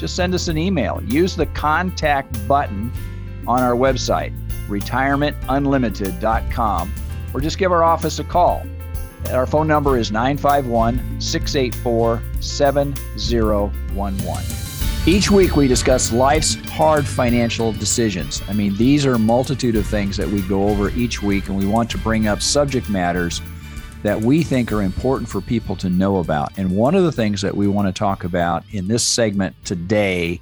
just send us an email. Use the contact button on our website, retirementunlimited.com, or just give our office a call. Our phone number is 951 684 7011. Each week we discuss life's hard financial decisions. I mean, these are a multitude of things that we go over each week, and we want to bring up subject matters that we think are important for people to know about. And one of the things that we want to talk about in this segment today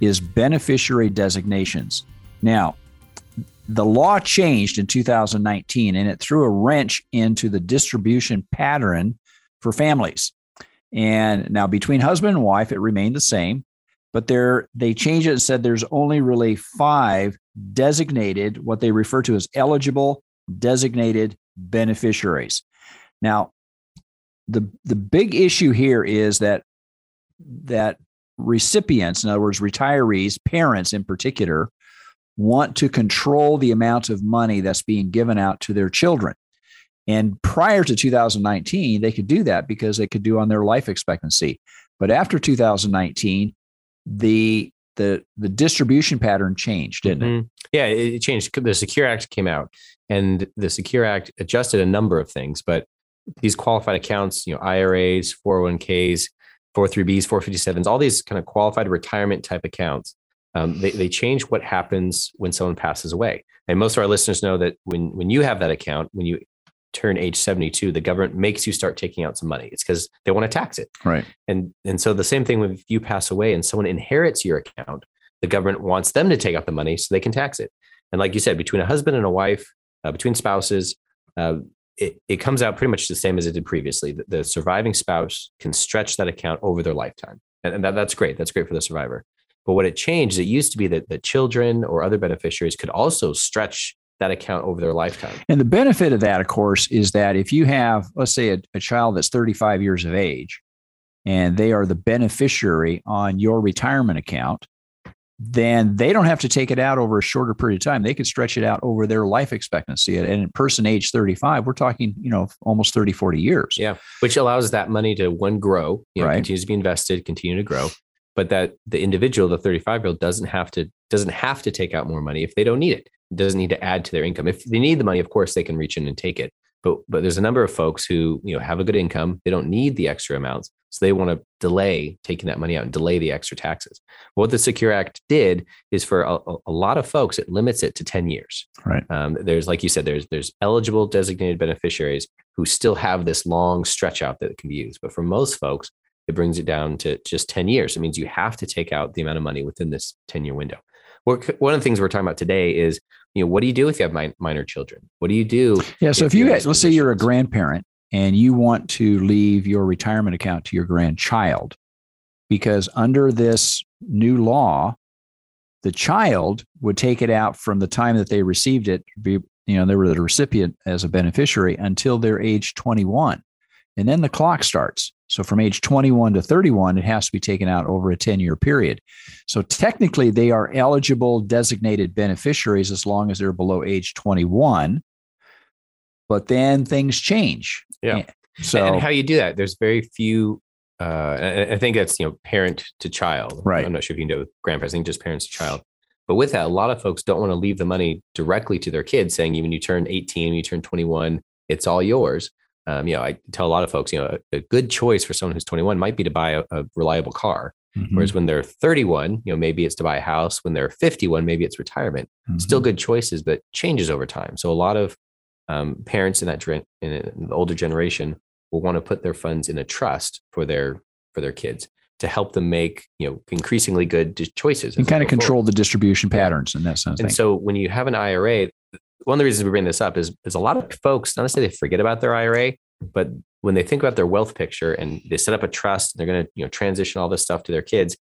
is beneficiary designations. Now, the law changed in 2019 and it threw a wrench into the distribution pattern for families. And now between husband and wife, it remained the same but there they changed it and said there's only really five designated what they refer to as eligible designated beneficiaries now the the big issue here is that that recipients in other words retirees parents in particular want to control the amount of money that's being given out to their children and prior to 2019 they could do that because they could do on their life expectancy but after 2019 the the the distribution pattern changed, didn't mm-hmm. it? Yeah, it changed. The Secure Act came out, and the Secure Act adjusted a number of things. But these qualified accounts, you know, IRAs, 401ks, 403bs, 457s, all these kind of qualified retirement type accounts, um, they they change what happens when someone passes away. And most of our listeners know that when when you have that account, when you turn age 72 the government makes you start taking out some money. It's because they want to tax it. Right. And and so the same thing when you pass away and someone inherits your account the government wants them to take out the money so they can tax it. And like you said between a husband and a wife uh, between spouses uh, it, it comes out pretty much the same as it did previously. The, the surviving spouse can stretch that account over their lifetime. And, and that, that's great. That's great for the survivor. But what it changed it used to be that, the children or other beneficiaries could also stretch that account over their lifetime. And the benefit of that, of course, is that if you have, let's say, a, a, child that's 35 years of age and they are the beneficiary on your retirement account, then they don't have to take it out over a shorter period of time. They could stretch it out over their life expectancy. And in person age 35, we're talking, you know, almost 30, 40 years. Yeah. Which allows that money to one grow, you know, right. continues to be invested, continue to grow. But that the individual, the 35 year old, doesn't have to doesn't have to take out more money if they don't need it doesn't need to add to their income. If they need the money, of course, they can reach in and take it. But but there's a number of folks who you know have a good income. They don't need the extra amounts, so they want to delay taking that money out and delay the extra taxes. What the Secure Act did is for a, a lot of folks, it limits it to 10 years. Right. Um, there's like you said, there's there's eligible designated beneficiaries who still have this long stretch out that can be used. But for most folks, it brings it down to just 10 years. It means you have to take out the amount of money within this 10 year window. One of the things we're talking about today is you know, what do you do if you have minor children? What do you do? Yeah. So if, if you, guys, let's say you're a grandparent and you want to leave your retirement account to your grandchild, because under this new law, the child would take it out from the time that they received it, be, you know, they were the recipient as a beneficiary until they're age 21. And then the clock starts. So from age 21 to 31, it has to be taken out over a 10 year period. So technically, they are eligible designated beneficiaries as long as they're below age 21. But then things change. Yeah. So, and how you do that, there's very few. Uh, I think that's you know parent to child. Right. I'm not sure if you can do grandparents. I think just parents to child. But with that, a lot of folks don't want to leave the money directly to their kids, saying even you turn 18, you turn 21, it's all yours um, you know, I tell a lot of folks, you know, a, a, good choice for someone who's 21 might be to buy a, a reliable car. Mm-hmm. Whereas when they're 31, you know, maybe it's to buy a house. When they're 51, maybe it's retirement. Mm-hmm. Still good choices, but changes over time. So a lot of um, parents in that in the older generation will want to put their funds in a trust for their for their kids to help them make you know increasingly good choices and kind of control the distribution patterns in that sense. And so when you have an IRA, one of the reasons we bring this up is is a lot of folks, not necessarily they forget about their IRA, but when they think about their wealth picture and they set up a trust, they're going to you know transition all this stuff to their kids.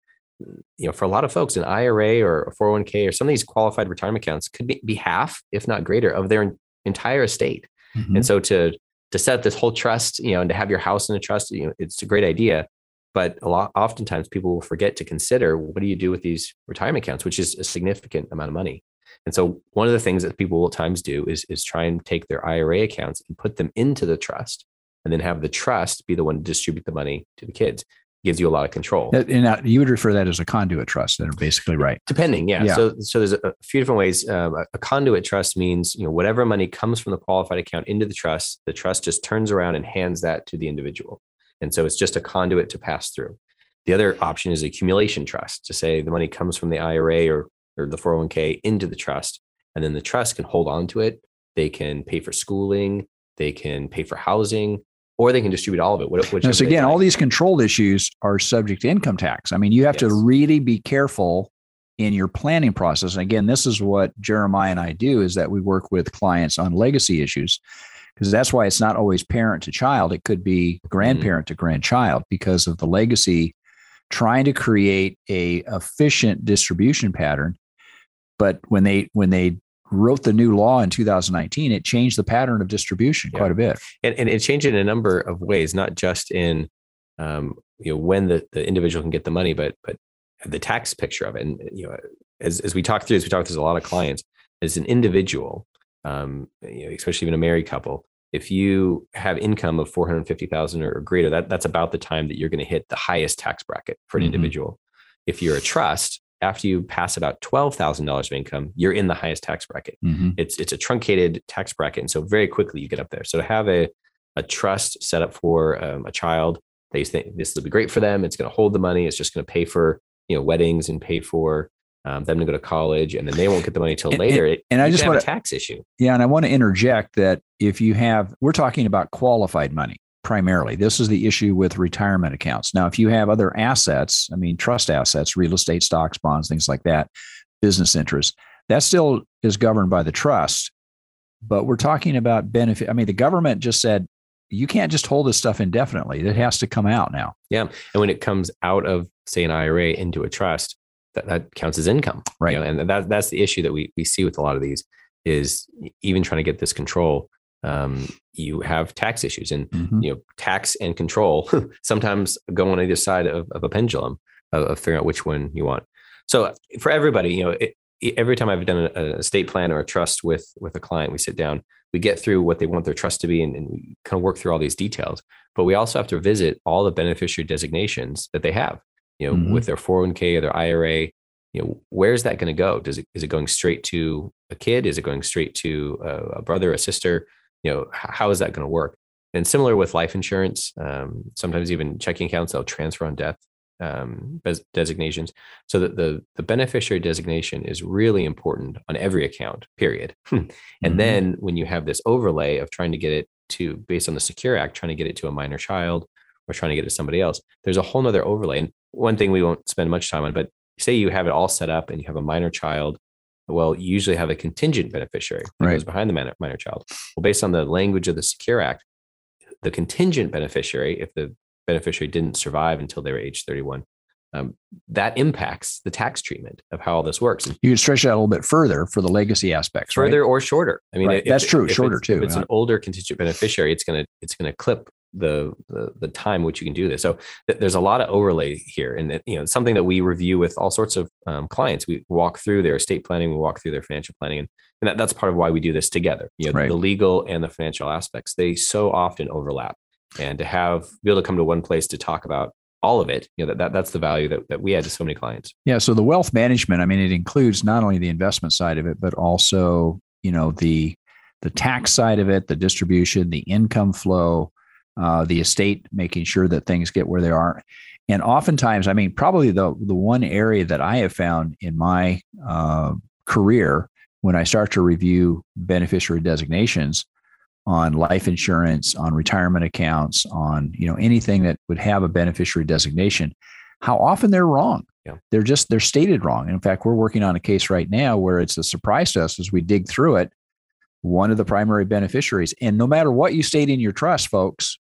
you know, for a lot of folks, an IRA or a 401k or some of these qualified retirement accounts could be, be half, if not greater, of their entire estate. Mm-hmm. And so to to set up this whole trust, you know, and to have your house in a trust, you know, it's a great idea. But a lot, oftentimes people will forget to consider what do you do with these retirement accounts, which is a significant amount of money. And so one of the things that people will at times do is, is try and take their IRA accounts and put them into the trust and then have the trust be the one to distribute the money to the kids gives you a lot of control. And you would refer that as a conduit trust. That are basically right. Depending, yeah. yeah. So, so there's a, few different ways. Um, a, a, conduit trust means you know whatever money comes from the qualified account into the trust, the trust just turns around and hands that to the individual, and so it's just a conduit to pass through. The other option is accumulation trust to say the money comes from the IRA or or the 401k into the trust, and then the trust can hold on to it. They can pay for schooling. They can pay for housing or they can distribute all of it. Which, so again, all these controlled issues are subject to income tax. I mean, you have yes. to really be careful in your planning process. And again, this is what Jeremiah and I do is that we work with clients on legacy issues because that's why it's not always parent to child. It could be grandparent mm-hmm. to grandchild because of the legacy trying to create a efficient distribution pattern. But when they when they wrote the new law in 2019, it changed the pattern of distribution yeah. quite a bit. And, and, it changed in a number of ways, not just in um, you know when the, the individual can get the money, but but the tax picture of it. And you know, as as we talk through as we talk to a lot of clients, as an individual, um, you know, especially even a married couple, if you have income of 450,000 or greater, that that's about the time that you're going to hit the highest tax bracket for an mm-hmm. individual. If you're a trust, after you pass about $12,000 of income, you're in the highest tax bracket. Mm-hmm. It's it's a truncated tax bracket. And so very quickly you get up there. So to have a, a trust set up for um, a child, they think this will be great for them. It's going to hold the money. It's just going to pay for, you know, weddings and pay for um, them to go to college and then they won't get the money till later. And, and I just want a tax issue. Yeah. And I want to interject that if you have, we're talking about qualified money primarily. This is the issue with retirement accounts. Now, if you have other assets, I mean, trust assets, real estate, stocks, bonds, things like that, business interests, that still is governed by the trust. But we're talking about benefit. I mean, the government just said, you can't just hold this stuff indefinitely. It has to come out now. Yeah. And when it comes out of, say, an IRA into a trust, that, that counts as income. Right. You know, and that, that's the issue that we, we see with a lot of these is even trying to get this control um, you have tax issues and mm-hmm. you know tax and control sometimes go on either side of, of a pendulum of, of, figuring out which one you want so for everybody you know it, every time i've done a, a estate plan or a trust with with a client we sit down we get through what they want their trust to be and, and we kind of work through all these details but we also have to visit all the beneficiary designations that they have you know mm-hmm. with their 401k or their ira you know where's that going to go? Does it is it going straight to a kid? Is it going straight to a, a brother a sister? You know how is that going to work? And similar with life insurance um, sometimes even checking accounts they'll transfer on death um, designations. So that the the beneficiary designation is really important on every account period. And mm-hmm. then when you have this overlay of trying to get it to based on the secure act trying to get it to a minor child or trying to get it to somebody else there's a whole nother overlay and one thing we won't spend much time on but say you have it all set up and you have a minor child well, you usually have a contingent beneficiary that right. goes behind the minor, minor child. Well, based on the language of the Secure Act, the contingent beneficiary, if the beneficiary didn't survive until they were age 31, um, that impacts the tax treatment of how all this works. You can stretch that a little bit further for the legacy aspects, further right? or shorter. I mean, right. if, that's true, if shorter too. If it's an older contingent beneficiary, it's gonna it's gonna clip the, the the time which you can do this. So th- there's a lot of overlay here, and it, you know something that we review with all sorts of um, clients. We walk through their estate planning, we walk through their financial planning, and, and that, that's part of why we do this together. You know, right. the legal and the financial aspects they so often overlap, and to have be able to come to one place to talk about all of it you know that, that that's the value that, that we add to so many clients yeah so the wealth management i mean it includes not only the investment side of it but also you know the the tax side of it the distribution the income flow uh, the estate, making sure that things get where they are. And oftentimes, I mean, probably the the one area that I have found in my uh, career when I start to review beneficiary designations on life insurance, on retirement accounts, on you know anything that would have a beneficiary designation, how often they're wrong. Yeah. They're just they're stated wrong. in fact, we're working on a case right now where it's a surprise to us as we dig through it. One of the primary beneficiaries, and no matter what you state in your trust, folks,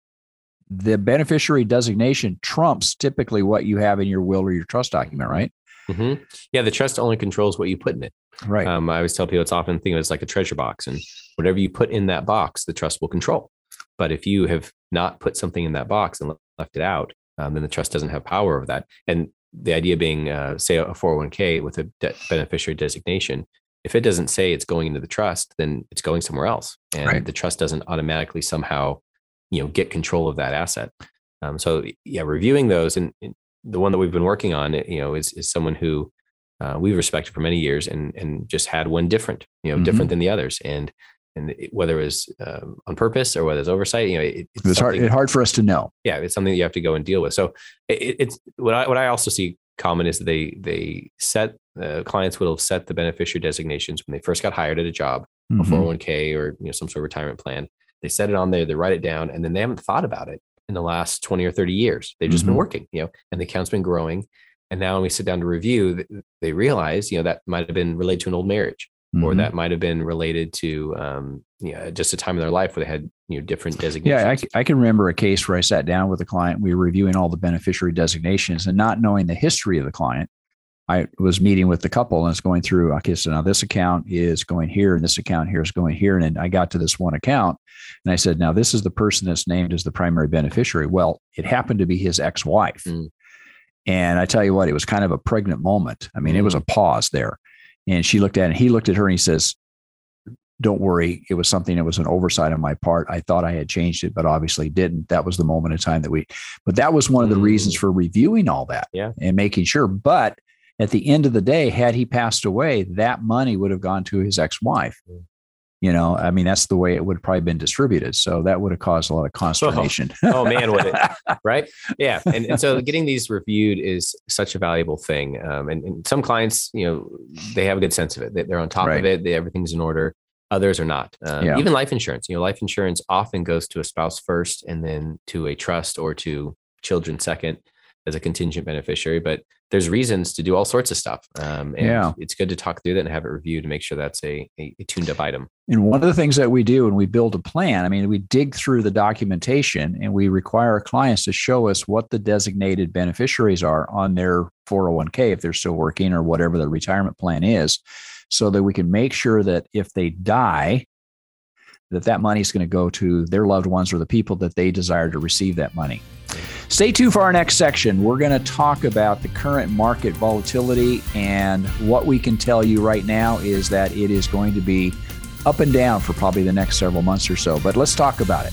the beneficiary designation trumps typically what you have in your will or your trust document, right? Mm-hmm. Yeah, the trust only controls what you put in it. Right. Um, I always tell people it's often think of it as like a treasure box, and whatever you put in that box, the trust will control. But if you have not put something in that box and left it out, um, then the trust doesn't have power over that. And the idea being, uh, say, a 401k with a de- beneficiary designation, if it doesn't say it's going into the trust, then it's going somewhere else, and Right. the trust doesn't automatically somehow, you know, get control of that asset. Um, so yeah, reviewing those, and, and the one that we've been working on, you know, is is someone who uh, we've respected for many years, and and just had one different, you know, Mhm. different than the others, and and it- whether it was um, on purpose or whether it's oversight, you know, it, it's It's hard, it's hard for us to know. yeah, it's something that you have to go and deal with. So it, it's what I what I also see common is that they they set uh, clients will have set the beneficiary designations when they first got hired at a job, a Mhm. 401k or you know some sort of retirement plan. They set it on there, they write it down, and then they haven't thought about it in the last 20 or 30 years. They've just been Mhm. working, you know, and the account's been growing. And now when we sit down to review, they realize, you know, that might have been related to an old marriage or Mhm. that might have been related to um, you know, just a time in their life where they had you know different designations. Yeah, I can remember a case where I sat down with a client. We were reviewing all the beneficiary designations and not knowing the history of the client. I was meeting with the couple and it's going through, okay, so now this account is going here and this account here is going here. And then I got to this one account and I said, now this is the person that's named as the primary beneficiary. Well, it happened to be his ex wife. Mm. And I tell you what, it was kind of a pregnant moment. I mean, it was a pause there. And she looked at it, he looked at her and he says, don't worry. It was something that was an oversight on my part. I thought I had changed it, but obviously didn't. That was the moment in time that we, but that was one of the Mm. reasons for reviewing all that Yeah. and making sure. But at the end of the day, had he passed away, that money would have gone to his ex wife. Mm. You know, I mean, that's the way it would have probably been distributed. So that would have caused a lot of consternation. oh man, would it? right? Yeah, and, and so getting these reviewed is such a valuable thing. Um, and, and some clients, you know, they have a good sense of it. They- They're on top Right. of it. They, everything's in order. Others are not. Um, Yeah. Even life insurance. You know, life insurance often goes to a spouse first, and then to a trust or to children second as a contingent beneficiary. But there's reasons to do all sorts of stuff. Um, and Yeah. it's good to talk through that and have it reviewed to make sure that's a, a, a tuned up item. And one of the things that we do when we build a plan, I mean, we dig through the documentation and we require our clients to show us what the designated beneficiaries are on their 401k if they're still working or whatever the retirement plan is, so that we can make sure that if they die, that that money is going to go to their loved ones or the people that they desire to receive that money. Stay tuned for our next section. We're going to talk about the current market volatility. And what we can tell you right now is that it is going to be up and down for probably the next several months or so. But let's talk about it.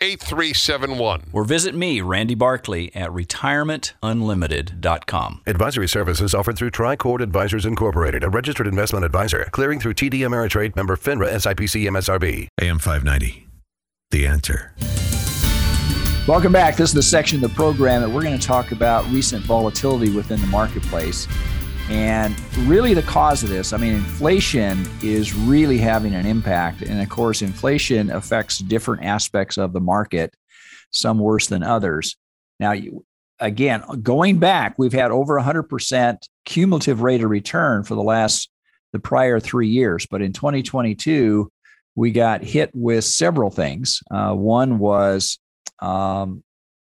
8371. Or visit me, Randy Barkley, at retirementunlimited.com. Advisory services offered through Tricord Advisors Incorporated, a registered investment advisor, clearing through TD Ameritrade member FINRA SIPC MSRB. AM 590. The answer. Welcome back. This is the section of the program that we're going to talk about recent volatility within the marketplace. And really, the cause of this, I mean, inflation is really having an impact. And of course, inflation affects different aspects of the market, some worse than others. Now, again, going back, we've had over 100% cumulative rate of return for the last, the prior three years. But in 2022, we got hit with several things. Uh, one was, um,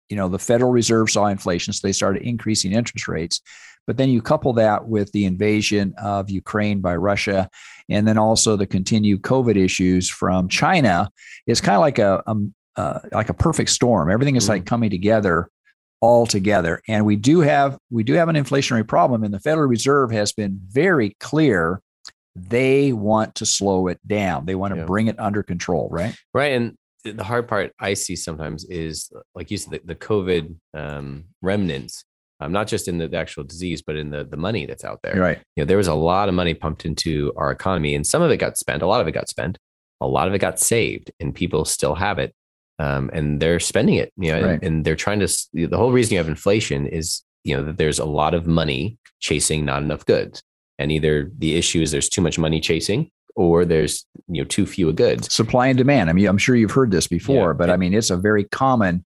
you know, the Federal Reserve saw inflation, so they started increasing interest rates. But then you couple that with the invasion of Ukraine by Russia, and then also the continued COVID issues from China. It's kind of like a, a uh, like a perfect storm. Everything is like coming together all together, and we do have we do have an inflationary problem. And the Federal Reserve has been very clear they want to slow it down. They want to Yeah. bring it under control. Right. Right. And the hard part I see sometimes is, like you said, the, the COVID um, remnants um, not just in the, the actual disease, but in the the money that's out there. Right. You know, there was a lot of money pumped into our economy, and some of it got spent. A lot of it got spent. A lot of it got saved, and people still have it, um, and they're spending it. You know, Right. and, and they're trying to. The whole reason you have inflation is you know that there's a lot of money chasing not enough goods, and either the issue is there's too much money chasing, or there's you know too few goods. Supply and demand. I mean, I'm sure you've heard this before, Yeah. but I mean, it's a very common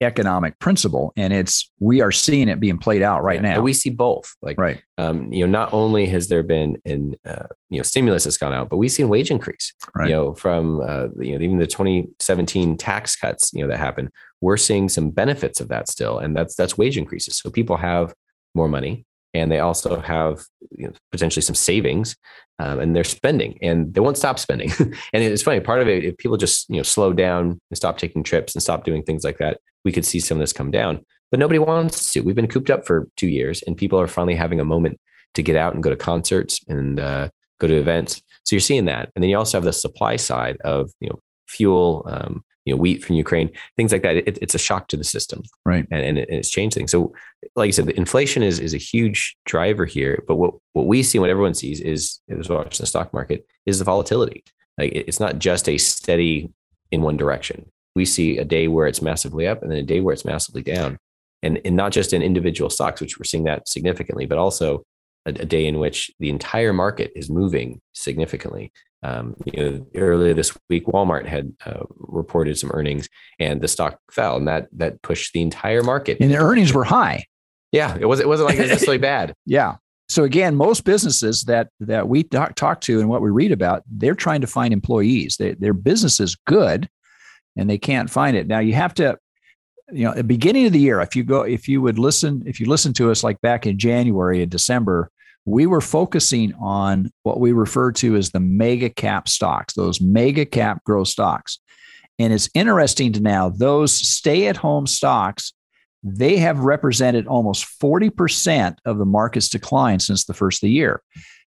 economic principle, and it's we are seeing it being played out right now. we see both. Like right. um, you know, not only has there been an uh, you know stimulus that's gone out, but we've seen wage increase. Right. You know, from uh, you know even the 2017 tax cuts, you know that happened. We're seeing some benefits of that still, and that's that's wage increases. So people have more money, and they also have you know, potentially some savings, um, and they're spending, and they won't stop spending. and it's funny, part of it, if people just you know slow down and stop taking trips and stop doing things like that, we could see some of this come down. But nobody wants to. We've been cooped up for two years, and people are finally having a moment to get out and go to concerts and uh, go to events. So you're seeing that, and then you also have the supply side of you know fuel, um, you know wheat from Ukraine, things like that. It, it's a shock to the system, Right. and, and, it, and it's changed things. So, like you said, the inflation is is a huge driver here. But what what we see, what everyone sees, is is watching the stock market is the volatility. Like it- it's not just a steady in one direction. We see a day where it's massively up, and then a day where it's massively down, and and not just in individual stocks, which we're seeing that significantly, but also a, a day in which the entire market is moving significantly. Um, you know, earlier this week, Walmart had uh, reported some earnings, and the stock fell, and that that pushed the entire market. And the earnings were high. Yeah, it was. It wasn't like it was necessarily bad. Yeah. So again, most businesses that that we talk, talk to and what we read about, they're trying to find employees. They, their business is good, and they can't find it. Now you have to, you know, at the beginning of the year, if you go, if you would listen, if you listen to us like back in January and December, we were focusing on what we refer to as the mega cap stocks, those mega cap growth stocks. And it's interesting to now those stay at home stocks they have represented almost 40% of the market's decline since the first of the year.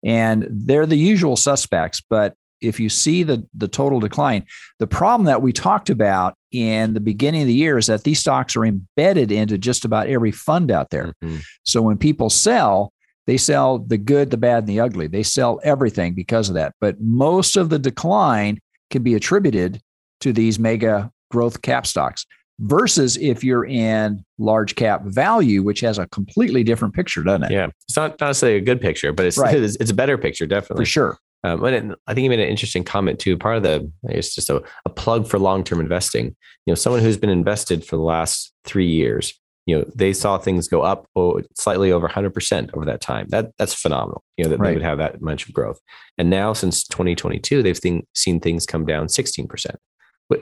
And they're the usual suspects, but if you see the, the total decline, the problem that we talked about in the beginning of the year is that these stocks are embedded into just about every fund out there. Mhm. So when people sell, they sell the good, the bad, and the ugly. They sell everything because of that. But most of the decline can be attributed to these mega growth cap stocks versus if you're in large cap value, which has a completely different picture, doesn't it? Yeah, it's not not necessarily a good picture, but it's Right. it's, it's a better picture, definitely. For sure. Um, and I think you made an interesting comment too. Part of the it's just a, a plug for long term investing. You know, someone who's been invested for the last three years. You know, they saw things go up oh, slightly over 100 percent over that time. That that's phenomenal. You know that Right. they would have that much of growth. And now since 2022, they've seen seen things come down 16 percent,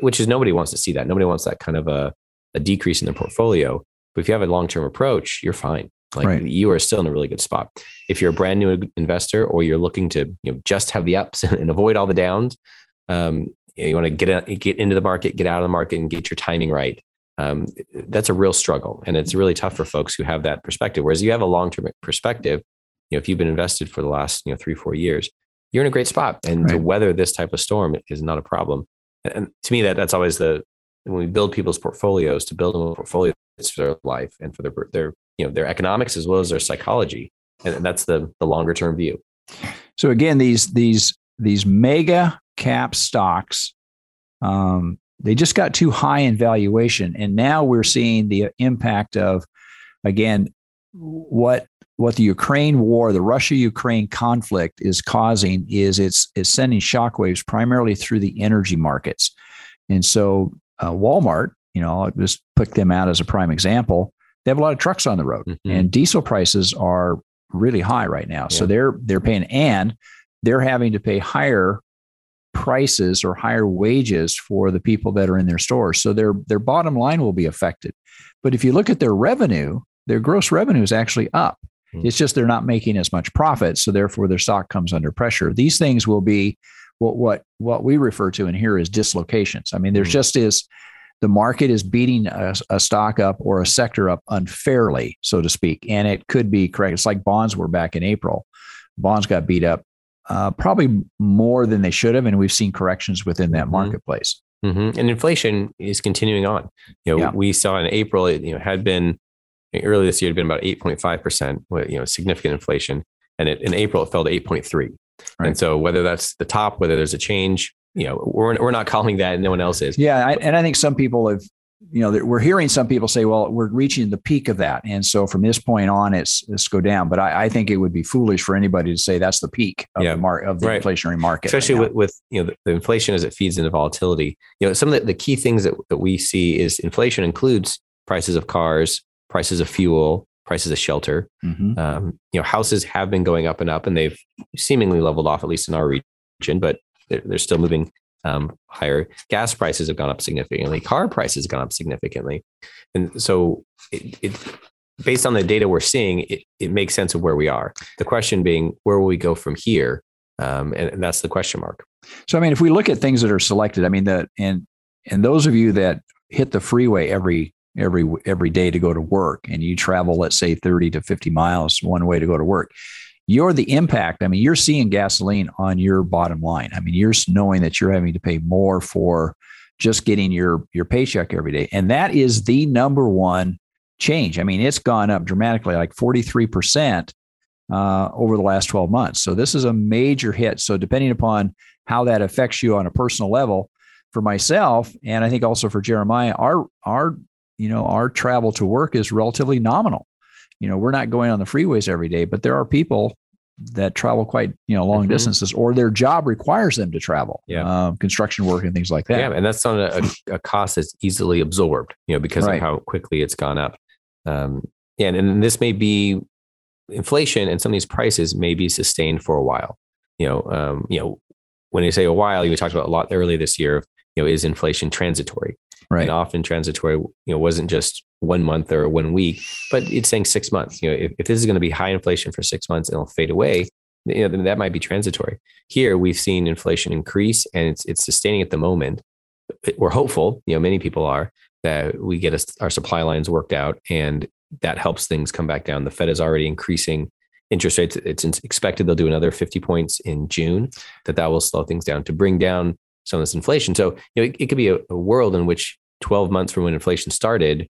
which is nobody wants to see that. Nobody wants that kind of a, a decrease in their portfolio. But if you have a long term approach, you're fine. Like Right. you are still in a really good spot. If you're a brand new investor or you're looking to you know just have the ups and avoid all the downs, um, you want to get out, get into the market, get out of the market, and get your timing right. Um, that's a real struggle, and it's really tough for folks who have that perspective. Whereas you have a long term perspective, you know, if you've been invested for the last you know three four years, you're in a great spot, and to weather this type of storm is not a problem. And- And to me, that that's always the when we build people's portfolios to build them a portfolio that's for their life and for their their you know their economics as well as their psychology, and that's the the longer term view. So again, these these these mega cap stocks, um, they just got too high in valuation, and now we're seeing the impact of, again, what what the Ukraine war, the Russia Ukraine conflict is causing is it's is sending shockwaves primarily through the energy markets, and so uh, Walmart, you know, I'll just pick them out as a prime example. They have a lot of trucks on the road, Mhm. and diesel prices are really high right now. So they're they're paying and they're having to pay higher prices or higher wages for the people that are in their stores. So their their bottom line will be affected. But if you look at their revenue, their gross revenue is actually up. Hmm. It's just they're not making as much profit, so therefore their stock comes under pressure. These things will be what what what we refer to in here is dislocations. I mean, there's Hmm. just is the market is beating a, a stock up or a sector up unfairly, so to speak, and it could be correct. It's like bonds were back in April. Bonds got beat up uh, probably more than they should have, and we've seen corrections within that Mhm. marketplace. hmm And inflation is continuing on. You know, Yeah. we saw in April, it you know had been earlier this year had been about 8.5%, with, you know, significant inflation. And it, in April, it fell to 8.3. Right. And so whether that's the top, whether there's a change, you know, we're, we're not calling that and no one else is. Yeah. I, and I think some people have, you know, we're hearing some people say, well, we're reaching the peak of that. And so from this point on, it's, it's go down. But I, I think it would be foolish for anybody to say that's the peak of Yeah. the mar- of the Right. inflationary market. especially right with, with you know the, the inflation as it feeds into volatility you know some of the, the key things that, that we see is inflation includes prices of cars prices of fuel prices of shelter. Mhm. um, you know houses have been going up and up and they've seemingly leveled off at least in our region but they're, they're still moving um, higher. Gas prices have gone up significantly. Car prices have gone up significantly. And so it, it based on the data we're seeing it, it makes sense of where we are. The question being where will we go from here? Um, and, and that's the question mark. So I mean, if we look at things that are selected, I mean the and and those of you that hit the freeway every every every day to go to work, and you travel, let's say, thirty to fifty miles one way to go to work, you're the impact. I mean, you're seeing gasoline on your bottom line. I mean, you're knowing that you're having to pay more for just getting your your paycheck every day, and that is the number one change. I mean, it's gone up dramatically, like forty three percent uh, over the last 12 months. So this is a major hit. So depending upon how that affects you on a personal level, for myself, and I think also for Jeremiah, our our you know our travel to work is relatively nominal. You know, we're not going on the freeways every day, but there are people that travel quite you know long Mhm. distances, or their job requires them to travel. Yeah. um, construction work and things like that. Yeah, and that's not a, a, cost that's easily absorbed, you know, because Right. of how quickly it's gone up. Um, yeah, and, and this may be inflation, and some of these prices may be sustained for a while. You know, um, you know, when you say a while, you talked about a lot earlier this year. You know, is inflation transitory? Right. And often transitory, you know, wasn't just one month or one week, but it's saying six months. You know, if, if this is going to be high inflation for six months it'll fade away, you know, that might be transitory. Here, we've seen inflation increase, and it's it's sustaining at the moment. We're hopeful, you know, many people are that we get us our supply lines worked out, and that helps things come back down. The Fed is already increasing interest rates. It's expected they'll do another 50 points in June. That that will slow things down to bring down some of this inflation. So you know, it, it could be a, a world in which 12 months from when inflation started,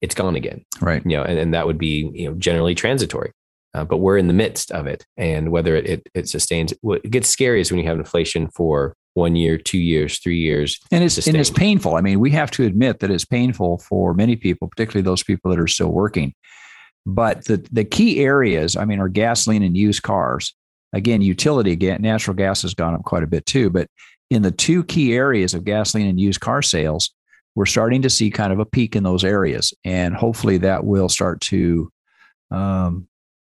it's gone again. Right. You know, and, and that would be you know generally transitory. Uh, but we're in the midst of it, and whether it, it it sustains, what gets scary is when you have inflation for one year, two years, three years. and it's and it's painful. I mean, we have to admit that it's painful for many people, particularly those people that are still working. But the the key areas, I mean, are gasoline and used cars. Again, utility, ga- natural gas has gone up quite a bit too. But in the two key areas of gasoline and used car sales, we're starting to see kind of a peak in those areas, and hopefully that will start to, um,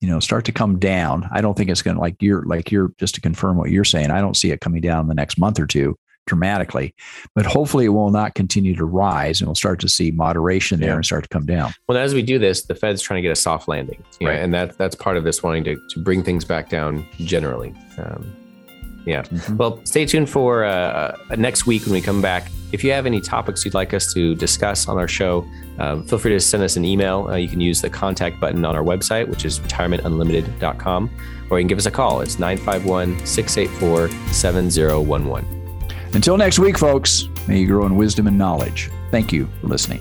you know, start to come down. I don't think it's going to like you're like you're just to confirm what you're saying. I don't see it coming down in the next month or two dramatically, but hopefully it will not continue to rise, and we'll start to see moderation there Yeah. and start to come down. Well, as we do this, the Fed's trying to get a soft landing, you know, and that that's part of this wanting to, to bring things back down generally. Um, yeah. Mhm. Well, stay tuned for uh, uh, next week when we come back. If you have any topics you'd like us to discuss on our show, um, feel free to send us an email. Uh, you can use the contact button on our website, which is retirementunlimited.com, or you can give us a call. It's 951 684 7011. Until next week, folks, may you grow in wisdom and knowledge. Thank you for listening.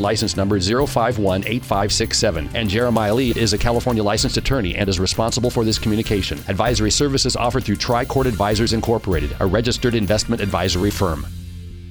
license number 0518567, and Jeremiah Lee is a California licensed attorney and is responsible for this communication. Advisory services offered through Tricord Advisors Incorporated, a registered investment advisory firm.